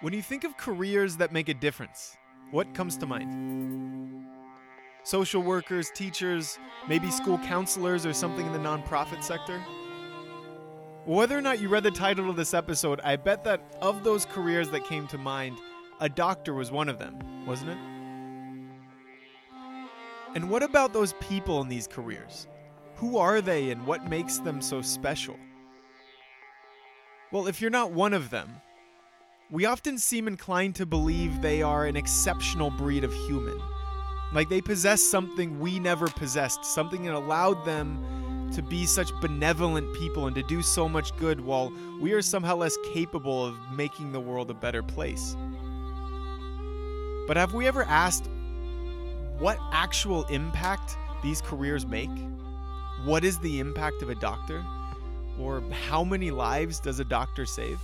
When you think of careers that make a difference, what comes to mind? Social workers, teachers, maybe school counselors, or something in the nonprofit sector? Whether or not you read the title of this episode, I bet that of those careers that came to mind, a doctor was one of them, wasn't it? And what about those people in these careers? Who are they and what makes them so special? Well, if you're not one of them, we often seem inclined to believe they are an exceptional breed of human. Like they possess something we never possessed, something that allowed them to be such benevolent people and to do so much good while we are somehow less capable of making the world a better place. But have we ever asked what actual impact these careers make? What is the impact of a doctor? Or how many lives does a doctor save?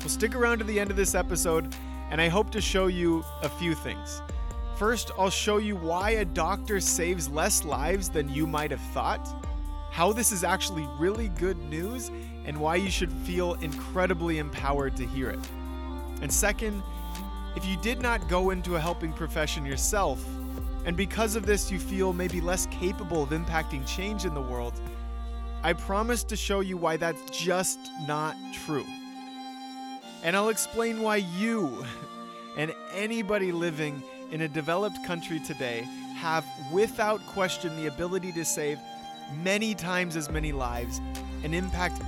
Well, stick around to the end of this episode, and I hope to show you a few things. First, I'll show you why a doctor saves less lives than you might have thought, how this is actually really good news, and why you should feel incredibly empowered to hear it. And second, if you did not go into a helping profession yourself, and because of this you feel maybe less capable of impacting change in the world, I promise to show you why that's just not true and I'll explain why you and anybody living in a developed country today have, without question, the ability to save many times as many lives and impact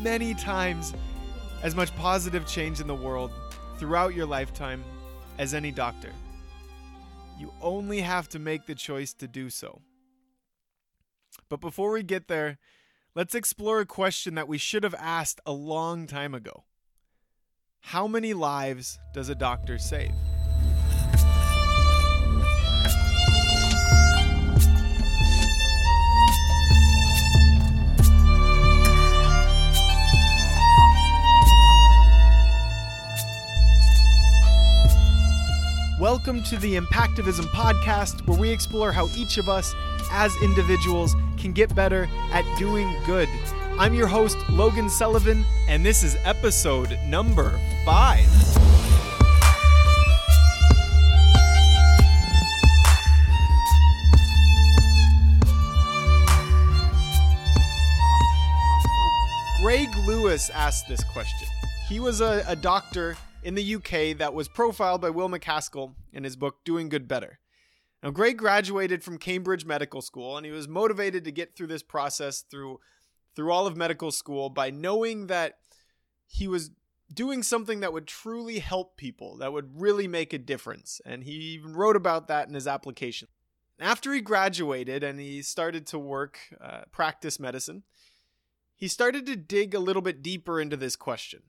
many times as much positive change in the world throughout your lifetime as any doctor. You only have to make the choice to do so. But before we get there, let's explore a question that we should have asked a long time ago. How many lives does a doctor save? Welcome to the Impactivism Podcast, where we explore how each of us as individuals can get better at doing good. I'm your host, Logan Sullivan, and this is episode number five. Greg Lewis asked this question. He was a, a doctor in the UK that was profiled by Will MacAskill in his book Doing Good Better. Now, Greg graduated from Cambridge Medical School, and he was motivated to get through this process through through all of medical school by knowing that he was doing something that would truly help people, that would really make a difference. And he even wrote about that in his application. After he graduated and he started to work, uh, practice medicine, he started to dig a little bit deeper into this question.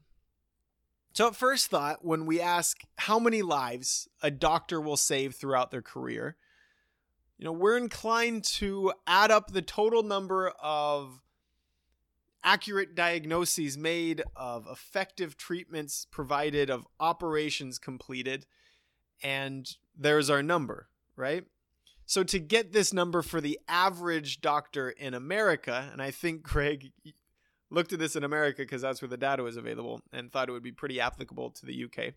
So, at first thought, when we ask how many lives a doctor will save throughout their career, you know, we're inclined to add up the total number of accurate diagnoses made, of effective treatments provided, of operations completed, and there's our number, right? So to get this number for the average doctor in America, and I think Greg looked at this in America because that's where the data was available and thought it would be pretty applicable to the UK.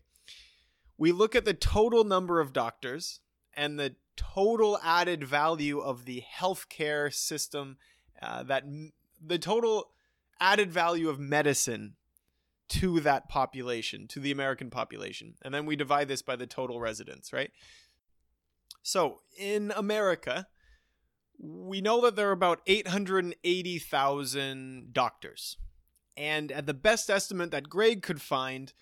We look at the total number of doctors and the total added value of the healthcare system uh, that the total added value of medicine to that population, to the American population. And then we divide this by the total residents, right? So in America, we know that there are about 880,000 doctors. And at the best estimate that Greg could find,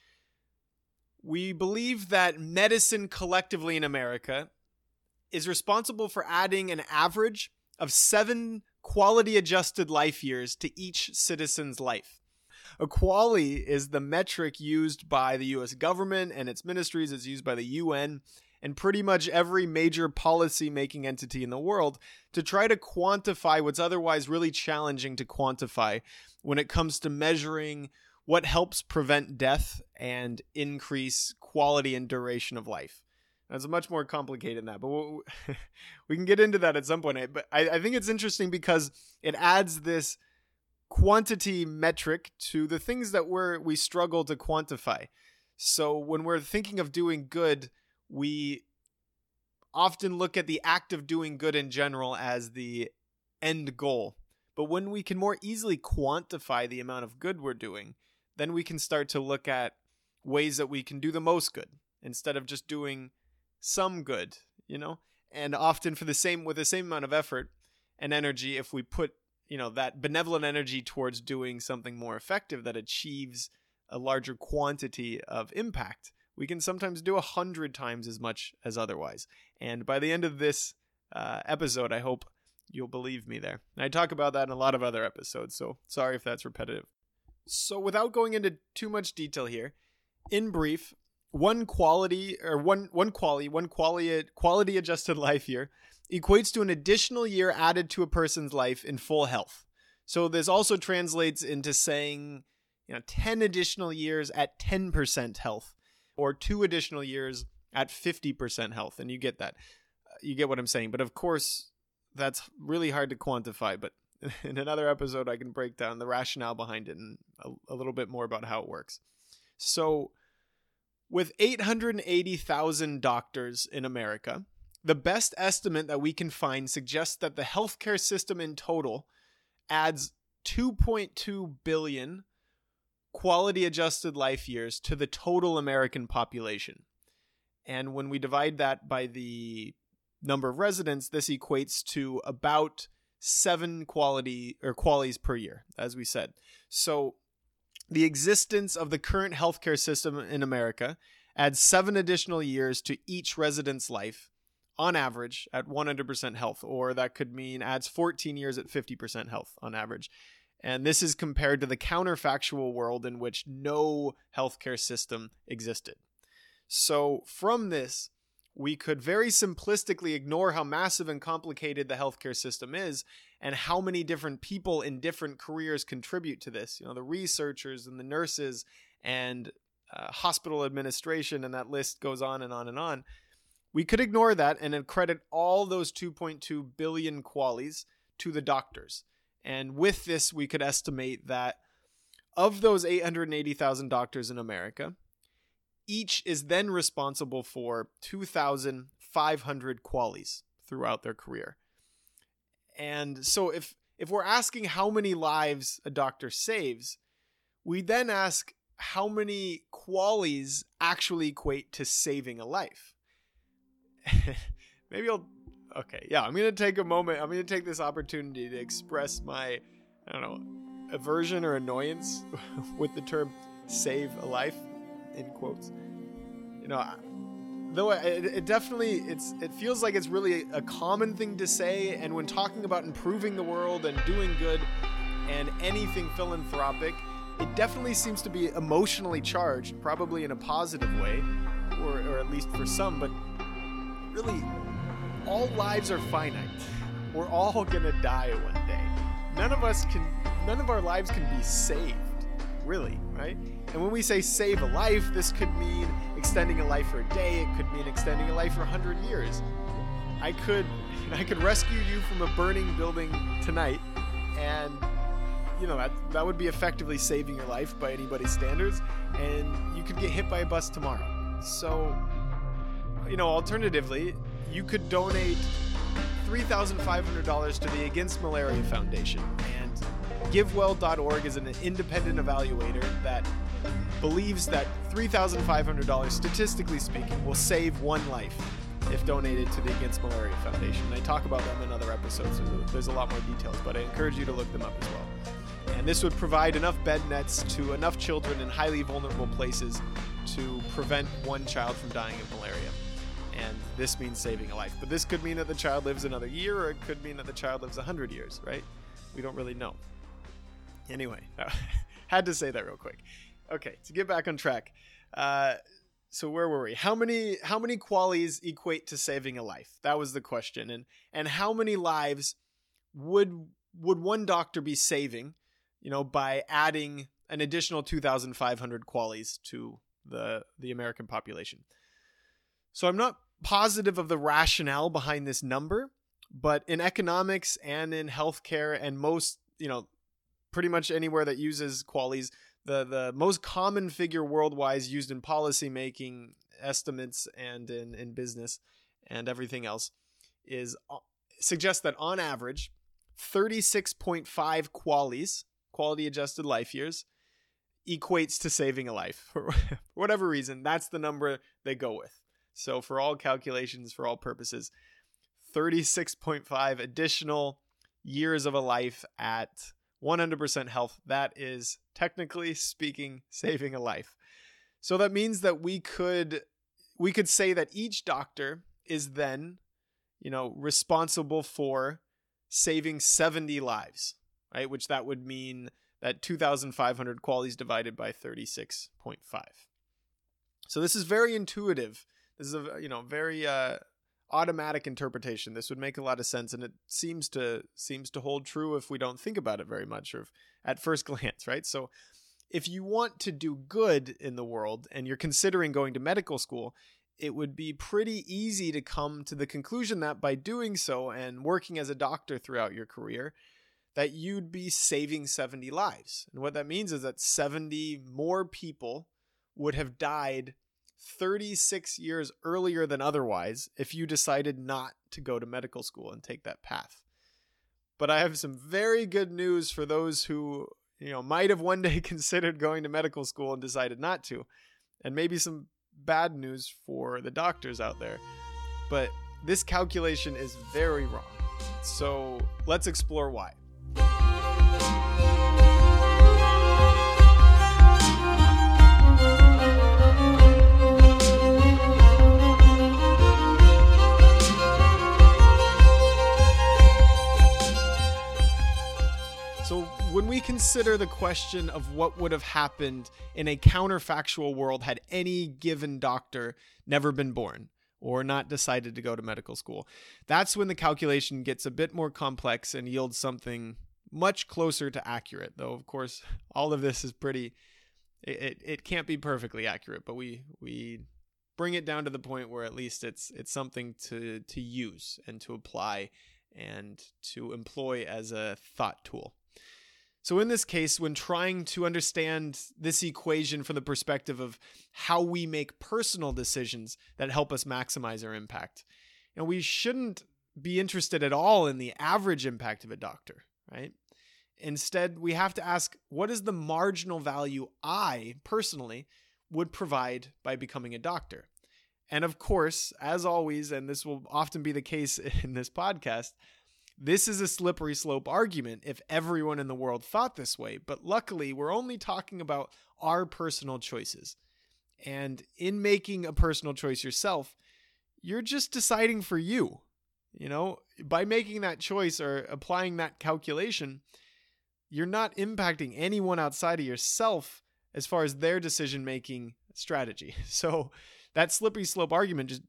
we believe that medicine collectively in America is responsible for adding an average of seven quality adjusted life years to each citizen's life. A QALY is the metric used by the US government and its ministries, it's used by the UN and pretty much every major policy making entity in the world to try to quantify what's otherwise really challenging to quantify when it comes to measuring what helps prevent death and increase quality and duration of life. It's much more complicated than that, but we'll, we can get into that at some point. But I, I think it's interesting because it adds this quantity metric to the things that we're we struggle to quantify. So when we're thinking of doing good, we often look at the act of doing good in general as the end goal. But when we can more easily quantify the amount of good we're doing, then we can start to look at ways that we can do the most good instead of just doing some good, you know? And often for the same with the same amount of effort and energy if we put, you know, that benevolent energy towards doing something more effective that achieves a larger quantity of impact, we can sometimes do a hundred times as much as otherwise. And by the end of this uh, episode, I hope you'll believe me there. And I talk about that in a lot of other episodes, so sorry if that's repetitive. So, without going into too much detail here, in brief, one quality or one one quality one quality quality adjusted life year equates to an additional year added to a person's life in full health. So this also translates into saying, you know, 10 additional years at 10% health or two additional years at 50% health and you get that. You get what I'm saying, but of course that's really hard to quantify, but in another episode I can break down the rationale behind it and a, a little bit more about how it works. So with 880,000 doctors in America, the best estimate that we can find suggests that the healthcare system in total adds 2.2 billion quality adjusted life years to the total American population. And when we divide that by the number of residents, this equates to about seven quality or qualities per year, as we said. So the existence of the current healthcare system in America adds seven additional years to each resident's life on average at 100% health, or that could mean adds 14 years at 50% health on average. And this is compared to the counterfactual world in which no healthcare system existed. So, from this, we could very simplistically ignore how massive and complicated the healthcare system is and how many different people in different careers contribute to this. You know, the researchers and the nurses and uh, hospital administration, and that list goes on and on and on. We could ignore that and credit all those 2.2 billion qualies to the doctors. And with this, we could estimate that of those 880,000 doctors in America, each is then responsible for 2,500 qualies throughout their career. And so if if we're asking how many lives a doctor saves, we then ask how many QALYs actually equate to saving a life. Maybe I'll okay, yeah, I'm going to take a moment. I'm going to take this opportunity to express my I don't know, aversion or annoyance with the term save a life in quotes. You know, though it, it, definitely it's it feels like it's really a common thing to say and when talking about improving the world and doing good and anything philanthropic it definitely seems to be emotionally charged probably in a positive way or, or at least for some but really all lives are finite we're all gonna die one day none of us can none of our lives can be saved really, right? And when we say save a life, this could mean extending a life for a day, it could mean extending a life for 100 years. I could I could rescue you from a burning building tonight and you know that that would be effectively saving your life by anybody's standards and you could get hit by a bus tomorrow. So you know, alternatively, you could donate $3,500 to the Against Malaria Foundation and GiveWell.org is an independent evaluator that believes that $3,500, statistically speaking, will save one life if donated to the Against Malaria Foundation. I talk about them in other episodes. There's a lot more details, but I encourage you to look them up as well. And this would provide enough bed nets to enough children in highly vulnerable places to prevent one child from dying of malaria. And this means saving a life. But this could mean that the child lives another year, or it could mean that the child lives 100 years, right? We don't really know. Anyway, had to say that real quick. Okay, to get back on track. Uh, so where were we? How many how many QALYs equate to saving a life? That was the question. And and how many lives would would one doctor be saving, you know, by adding an additional 2500 QALYs to the the American population? So I'm not positive of the rationale behind this number, but in economics and in healthcare and most, you know, pretty much anywhere that uses qualies, the the most common figure worldwide used in policy making estimates and in in business and everything else is uh, suggests that on average 36.5 qualies quality adjusted life years equates to saving a life for whatever reason. That's the number they go with. So for all calculations for all purposes 36.5 additional years of a life at 100% health. That is technically speaking saving a life. So that means that we could we could say that each doctor is then you know responsible for saving 70 lives right? Which that would mean that 2500 QALYs divided by 36.5 so this is very intuitive. This is a you know very uh automatic interpretation. This would make a lot of sense and it seems to seems to hold true if we don't think about it very much or if, at first glance right? So if you want to do good in the world and you're considering going to medical school it would be pretty easy to come to the conclusion that by doing so and working as a doctor throughout your career that you'd be saving 70 lives. And what that means is that 70 more people would have died 36 years earlier than otherwise if you decided not to go to medical school and take that path. But I have some very good news for those who, you know, might have one day considered going to medical school and decided not to. And maybe some bad news for the doctors out there. But this calculation is very wrong. So let's explore why. Consider the question of what would have happened in a counterfactual world had any given doctor never been born or not decided to go to medical school, that's when the calculation gets a bit more complex and yields something much closer to accurate. Though, of course, all of this is pretty. It, it, can't be perfectly accurate, but we we bring it down to the point where at least it's it's something to to use and to apply and to employ as a thought tool. So, in this case, when trying to understand this equation from the perspective of how we make personal decisions that help us maximize our impact, you know, we shouldn't be interested at all in the average impact of a doctor, right? Instead, we have to ask what is the marginal value I personally would provide by becoming a doctor? And of course, as always, and this will often be the case in this podcast, this is a slippery slope argument if everyone in the world thought this way, but luckily we're only talking about our personal choices. And in making a personal choice yourself, you're just deciding for you. You know, by making that choice or applying that calculation, you're not impacting anyone outside of yourself as far as their decision making strategy. So that slippery slope argument just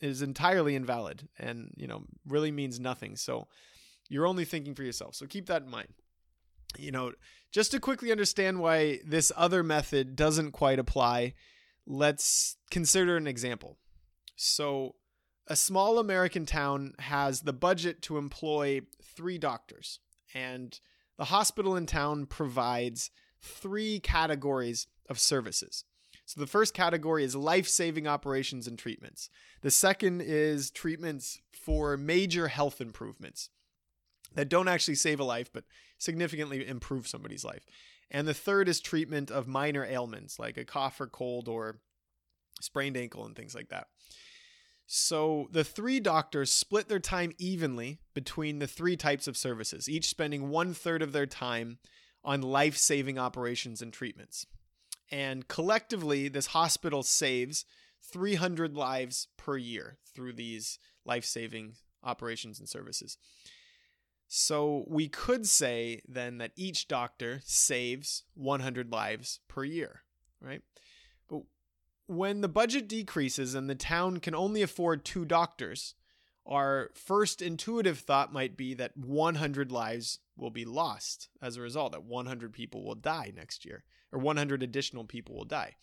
is entirely invalid and you know really means nothing. So you're only thinking for yourself. So keep that in mind. You know just to quickly understand why this other method doesn't quite apply let's consider an example. So a small american town has the budget to employ 3 doctors and the hospital in town provides three categories of services so the first category is life saving operations and treatments. The second is treatments for major health improvements that don't actually save a life, but significantly improve somebody's life. And the third is treatment of minor ailments like a cough or cold or sprained ankle and things like that. So the three doctors split their time evenly between the three types of services, each spending one third of their time on life saving operations and treatments. And collectively, this hospital saves 300 lives per year through these life saving operations and services. So we could say then that each doctor saves 100 lives per year, right? But when the budget decreases and the town can only afford two doctors, our first intuitive thought might be that 100 lives will be lost as a result, that 100 people will die next year or 100 additional people will die.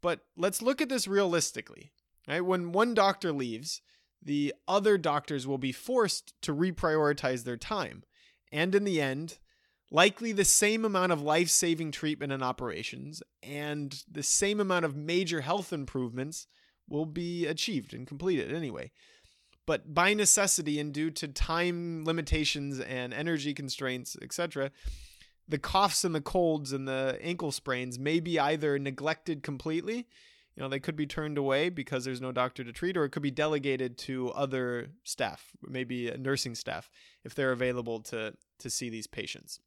But let's look at this realistically. Right? When one doctor leaves, the other doctors will be forced to reprioritize their time. And in the end, likely the same amount of life saving treatment and operations, and the same amount of major health improvements will be achieved and completed anyway. But by necessity and due to time limitations and energy constraints, etc., the coughs and the colds and the ankle sprains may be either neglected completely you know they could be turned away because there's no doctor to treat or it could be delegated to other staff maybe nursing staff if they're available to to see these patients.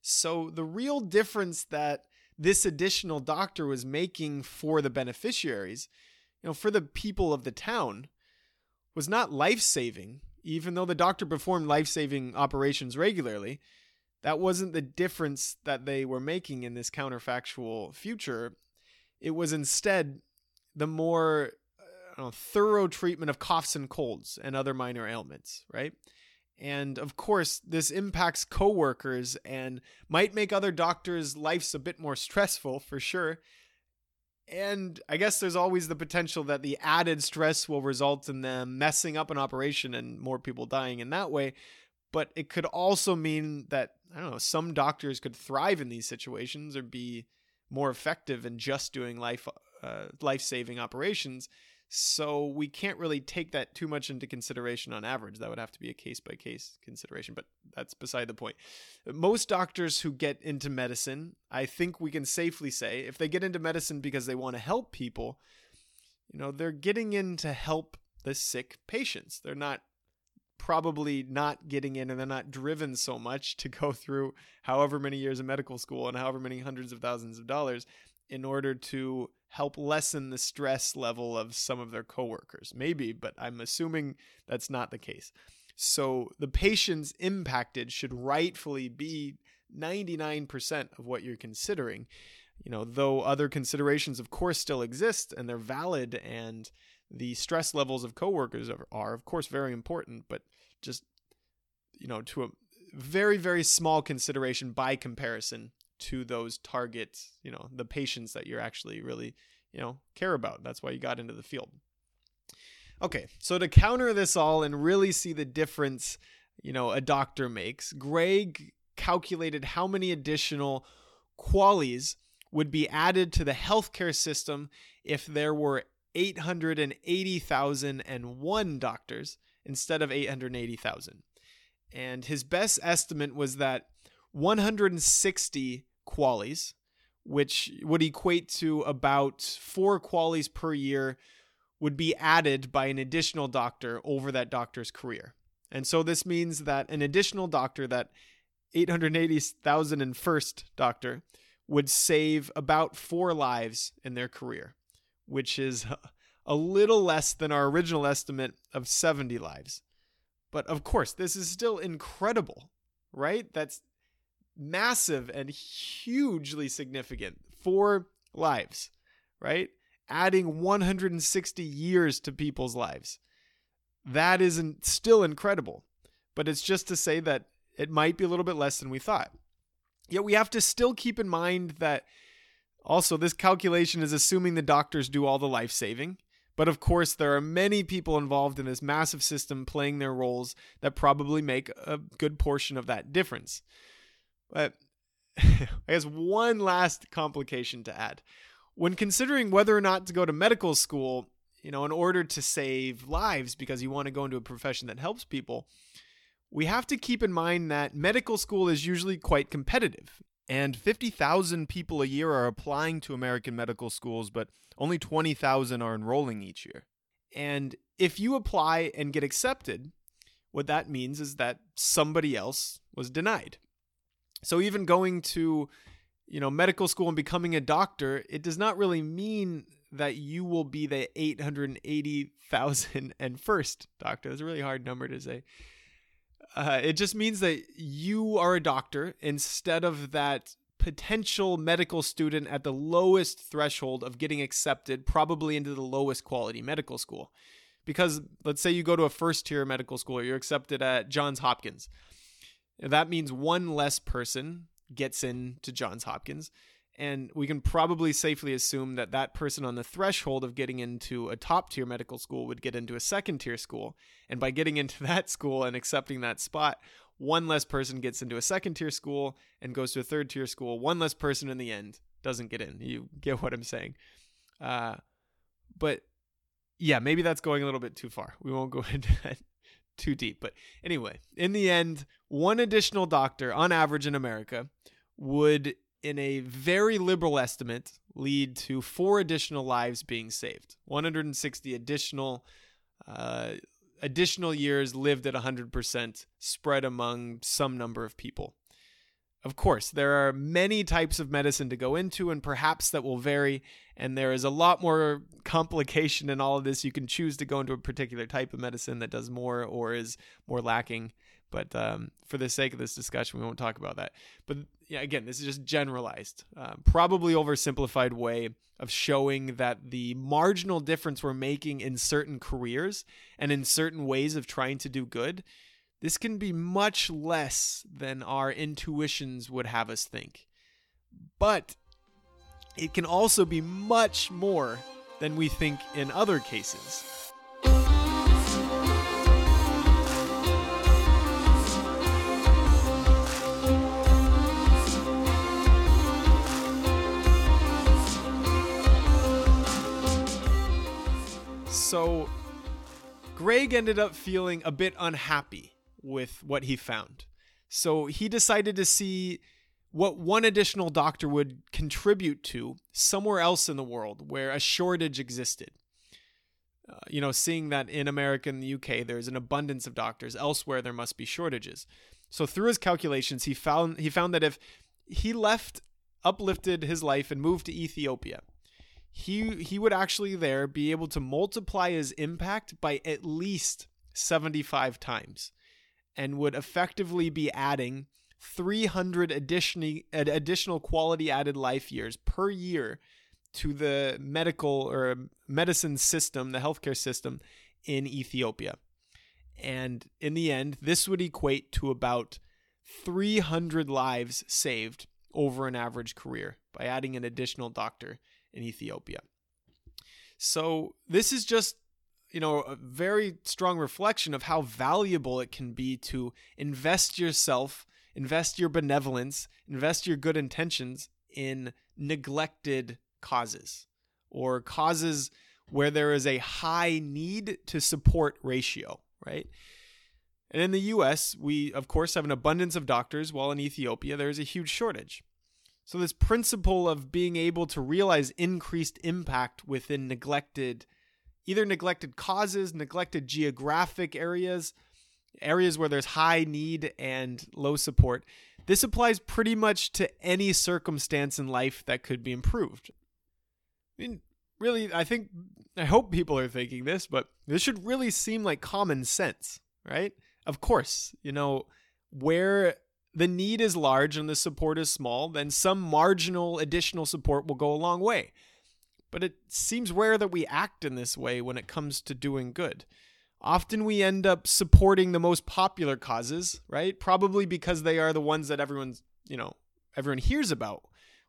So the real difference that this additional doctor was making for the beneficiaries you know for the people of the town was not life-saving. Even though the doctor performed life-saving operations regularly that wasn't the difference that they were making in this counterfactual future it was instead the more uh, know, thorough treatment of coughs and colds and other minor ailments, right? And of course, this impacts coworkers and might make other doctors' lives a bit more stressful for sure. And I guess there's always the potential that the added stress will result in them messing up an operation and more people dying in that way. But it could also mean that, I don't know, some doctors could thrive in these situations or be more effective in just doing life uh, life saving operations. So we can't really take that too much into consideration on average. That would have to be a case by case consideration, but that's beside the point. Most doctors who get into medicine, I think we can safely say, if they get into medicine because they want to help people, you know, they're getting in to help the sick patients. They're not probably not getting in and they're not driven so much to go through however many years of medical school and however many hundreds of thousands of dollars in order to help lessen the stress level of some of their coworkers. Maybe, but I'm assuming that's not the case. So the patients impacted should rightfully be 99% of what you're considering. You know, though other considerations of course still exist and they're valid and the stress levels of coworkers are, are of course very important, but just you know to a very very small consideration by comparison to those targets, you know, the patients that you're actually really, you know, care about. That's why you got into the field. Okay, so to counter this all and really see the difference, you know, a doctor makes, Greg calculated how many additional QALYs would be added to the healthcare system if there were 880,001 doctors instead of 880,000. And his best estimate was that 160 qualies, which would equate to about four qualies per year, would be added by an additional doctor over that doctor's career. And so this means that an additional doctor, that 880,001st doctor, would save about four lives in their career which is a little less than our original estimate of 70 lives. But of course, this is still incredible, right? That's massive and hugely significant. Four lives, right? Adding 160 years to people's lives. That isn't still incredible. But it's just to say that it might be a little bit less than we thought. Yet we have to still keep in mind that also, this calculation is assuming the doctors do all the life saving. But of course, there are many people involved in this massive system playing their roles that probably make a good portion of that difference. But I guess one last complication to add. When considering whether or not to go to medical school, you know, in order to save lives because you want to go into a profession that helps people, we have to keep in mind that medical school is usually quite competitive. And 50,000 people a year are applying to American medical schools, but only 20,000 are enrolling each year. And if you apply and get accepted, what that means is that somebody else was denied. So even going to, you know, medical school and becoming a doctor, it does not really mean that you will be the 880,000 and first doctor. That's a really hard number to say. Uh, it just means that you are a doctor instead of that potential medical student at the lowest threshold of getting accepted, probably into the lowest quality medical school. Because let's say you go to a first tier medical school, you're accepted at Johns Hopkins. That means one less person gets into Johns Hopkins and we can probably safely assume that that person on the threshold of getting into a top tier medical school would get into a second tier school. And by getting into that school and accepting that spot, one less person gets into a second tier school and goes to a third tier school. One less person in the end doesn't get in. You get what I'm saying. Uh, but yeah, maybe that's going a little bit too far. We won't go into that too deep. But anyway, in the end, one additional doctor on average in America would, in a very liberal estimate, lead to four additional lives being saved. 160 additional uh, additional years lived at 100% spread among some number of people. Of course, there are many types of medicine to go into, and perhaps that will vary. And there is a lot more complication in all of this. You can choose to go into a particular type of medicine that does more or is more lacking. But um, for the sake of this discussion, we won't talk about that. But yeah, again, this is just generalized, uh, probably oversimplified way of showing that the marginal difference we're making in certain careers and in certain ways of trying to do good, this can be much less than our intuitions would have us think. But it can also be much more than we think in other cases. So, Greg ended up feeling a bit unhappy with what he found. So, he decided to see what one additional doctor would contribute to somewhere else in the world where a shortage existed. Uh, you know, seeing that in America and the UK there's an abundance of doctors, elsewhere there must be shortages. So through his calculations, he found he found that if he left, uplifted his life and moved to Ethiopia, he he would actually there be able to multiply his impact by at least 75 times and would effectively be adding 300 additional additional quality added life years per year to the medical or medicine system, the healthcare system in Ethiopia. And in the end, this would equate to about 300 lives saved over an average career by adding an additional doctor in Ethiopia. So this is just you know a very strong reflection of how valuable it can be to invest yourself, invest your benevolence, invest your good intentions in neglected causes or causes where there is a high need to support ratio, right? And in the US, we of course have an abundance of doctors, while in Ethiopia there is a huge shortage. So, this principle of being able to realize increased impact within neglected, either neglected causes, neglected geographic areas, areas where there's high need and low support, this applies pretty much to any circumstance in life that could be improved. I mean, really, I think, I hope people are thinking this, but this should really seem like common sense, right? Of course, you know, where the need is large and the support is small, then some marginal additional support will go a long way. But it seems rare that we act in this way when it comes to doing good. Often we end up supporting the most popular causes, right? Probably because they are the ones that everyone's, you know, everyone hears about.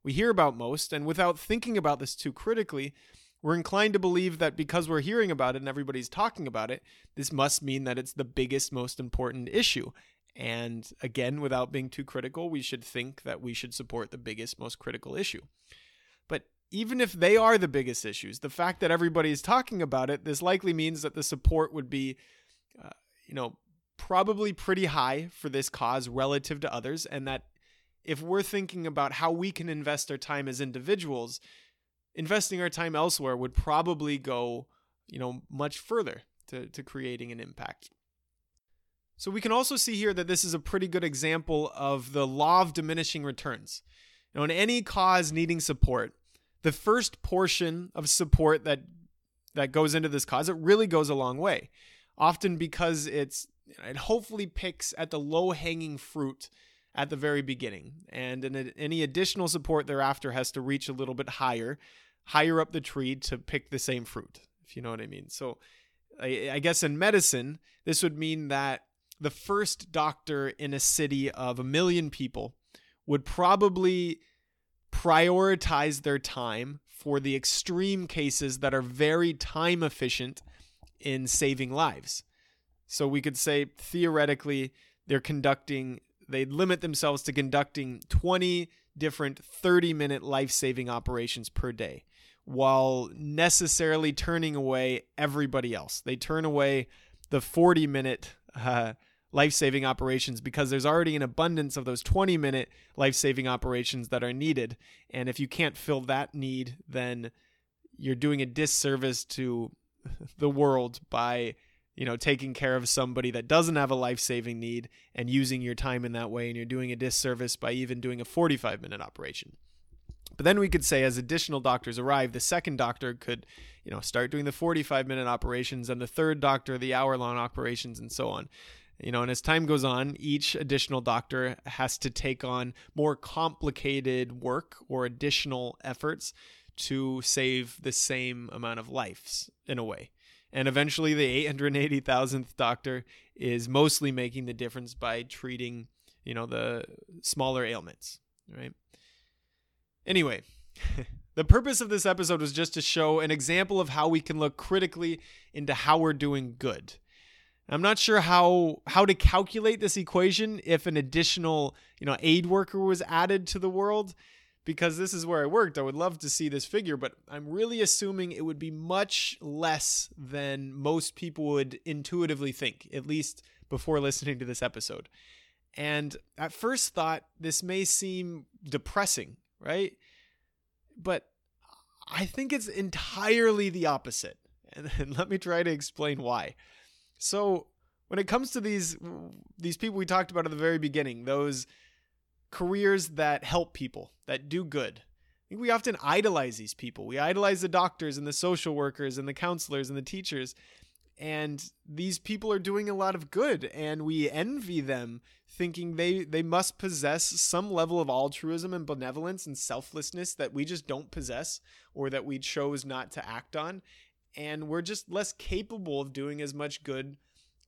We hear about most, and without thinking about this too critically, we're inclined to believe that because we're hearing about it and everybody's talking about it, this must mean that it's the biggest, most important issue. And again, without being too critical, we should think that we should support the biggest, most critical issue. But even if they are the biggest issues, the fact that everybody is talking about it, this likely means that the support would be, uh, you know, probably pretty high for this cause relative to others. And that if we're thinking about how we can invest our time as individuals, investing our time elsewhere would probably go, you know, much further to, to creating an impact. So we can also see here that this is a pretty good example of the law of diminishing returns. Now, in any cause needing support, the first portion of support that that goes into this cause, it really goes a long way. Often because it's it hopefully picks at the low hanging fruit at the very beginning, and any additional support thereafter has to reach a little bit higher, higher up the tree to pick the same fruit. If you know what I mean. So, I, I guess in medicine, this would mean that the first doctor in a city of a million people would probably prioritize their time for the extreme cases that are very time efficient in saving lives. So we could say theoretically they're conducting they limit themselves to conducting 20 different 30 minute life saving operations per day while necessarily turning away everybody else. They turn away the 40 minute uh, life saving operations because there's already an abundance of those 20 minute life saving operations that are needed. And if you can't fill that need, then you're doing a disservice to the world by you know taking care of somebody that doesn't have a life-saving need and using your time in that way. And you're doing a disservice by even doing a 45 minute operation. But then we could say as additional doctors arrive the second doctor could you know start doing the 45 minute operations and the third doctor the hour long operations and so on you know and as time goes on each additional doctor has to take on more complicated work or additional efforts to save the same amount of lives in a way and eventually, the 880,000th doctor is mostly making the difference by treating, you know, the smaller ailments, right? Anyway, the purpose of this episode was just to show an example of how we can look critically into how we're doing good. I'm not sure how how to calculate this equation if an additional, you know, aid worker was added to the world because this is where I worked. I would love to see this figure, but I'm really assuming it would be much less than most people would intuitively think, at least before listening to this episode. And at first thought, this may seem depressing, right? But I think it's entirely the opposite. And, let me try to explain why. So, when it comes to these these people we talked about at the very beginning, those careers that help people, that do good. I think we often idolize these people. We idolize the doctors and the social workers and the counselors and the teachers. And these people are doing a lot of good and we envy them thinking they they must possess some level of altruism and benevolence and selflessness that we just don't possess or that we chose not to act on and we're just less capable of doing as much good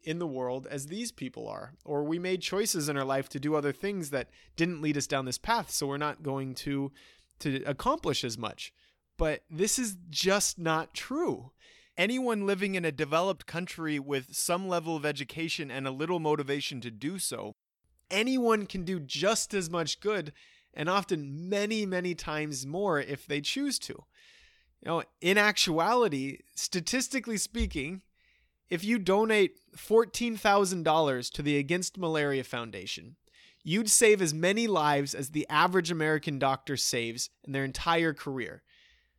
in the world as these people are. Or we made choices in our life to do other things that didn't lead us down this path, so we're not going to to accomplish as much. But this is just not true. Anyone living in a developed country with some level of education and a little motivation to do so, anyone can do just as much good and often many, many times more if they choose to. You know, in actuality, statistically speaking, if you donate $14,000 to the Against Malaria Foundation, you'd save as many lives as the average American doctor saves in their entire career.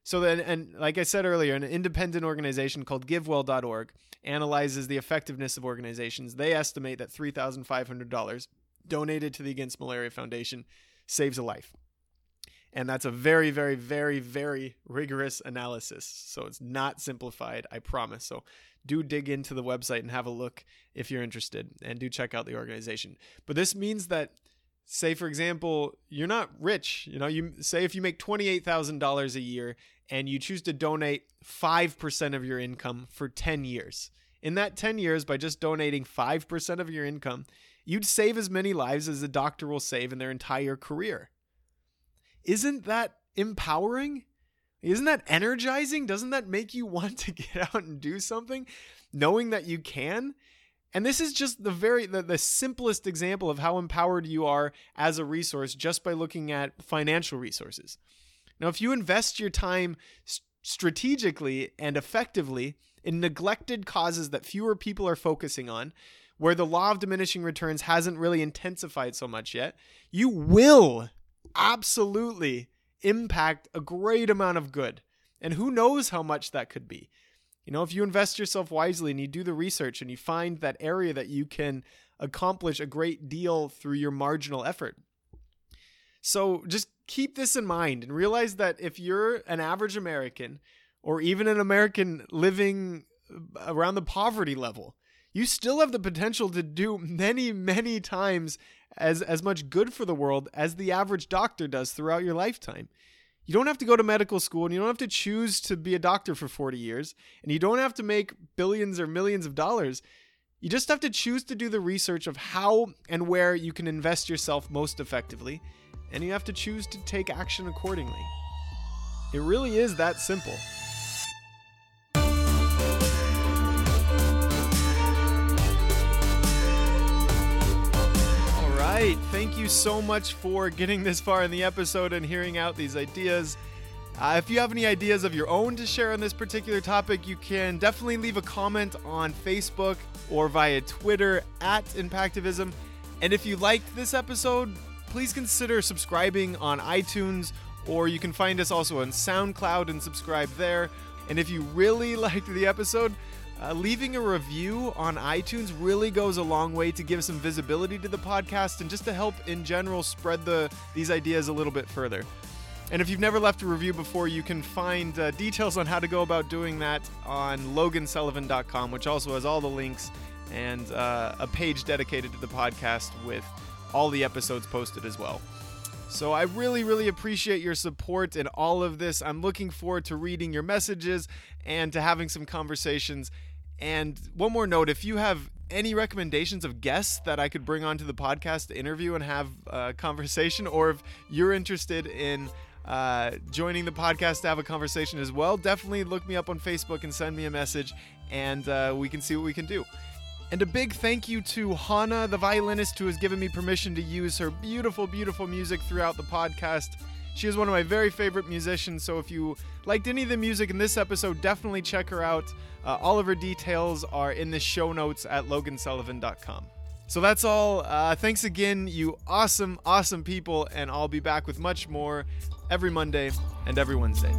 So then, and like I said earlier, an independent organization called GiveWell.org analyzes the effectiveness of organizations. They estimate that $3,500 donated to the Against Malaria Foundation saves a life. And that's a very, very, very, very rigorous analysis. So it's not simplified, I promise. So do dig into the website and have a look if you're interested and do check out the organization. But this means that say for example, you're not rich, you know, you say if you make $28,000 a year and you choose to donate 5% of your income for 10 years. In that 10 years by just donating 5% of your income, you'd save as many lives as a doctor will save in their entire career. Isn't that empowering? Isn't that energizing? Doesn't that make you want to get out and do something knowing that you can? And this is just the very the, the simplest example of how empowered you are as a resource just by looking at financial resources. Now, if you invest your time strategically and effectively in neglected causes that fewer people are focusing on, where the law of diminishing returns hasn't really intensified so much yet, you will absolutely impact a great amount of good. And who knows how much that could be. You know, if you invest yourself wisely and you do the research and you find that area that you can accomplish a great deal through your marginal effort. So just keep this in mind and realize that if you're an average American or even an American living uh, around the poverty level, you still have the potential to do many, many times as as much good for the world as the average doctor does throughout your lifetime. You don't have to go to medical school and you don't have to choose to be a doctor for 40 years and you don't have to make billions or millions of dollars. You just have to choose to do the research of how and where you can invest yourself most effectively and you have to choose to take action accordingly. It really is that simple. Right. Thank you so much for getting this far in the episode and hearing out these ideas. Uh, if you have any ideas of your own to share on this particular topic, you can definitely leave a comment on Facebook or via Twitter at Impactivism. And if you liked this episode, please consider subscribing on iTunes, or you can find us also on SoundCloud and subscribe there. And if you really liked the episode, uh, leaving a review on iTunes really goes a long way to give some visibility to the podcast and just to help in general spread the these ideas a little bit further. And if you've never left a review before, you can find uh, details on how to go about doing that on logansullivan.com, which also has all the links and uh, a page dedicated to the podcast with all the episodes posted as well. So I really, really appreciate your support in all of this. I'm looking forward to reading your messages and to having some conversations. And one more note if you have any recommendations of guests that I could bring onto the podcast to interview and have a conversation, or if you're interested in uh, joining the podcast to have a conversation as well, definitely look me up on Facebook and send me a message, and uh, we can see what we can do. And a big thank you to Hana, the violinist, who has given me permission to use her beautiful, beautiful music throughout the podcast. She is one of my very favorite musicians, so if you liked any of the music in this episode, definitely check her out. Uh, all of her details are in the show notes at logansullivan.com. So that's all. Uh, thanks again, you awesome, awesome people, and I'll be back with much more every Monday and every Wednesday.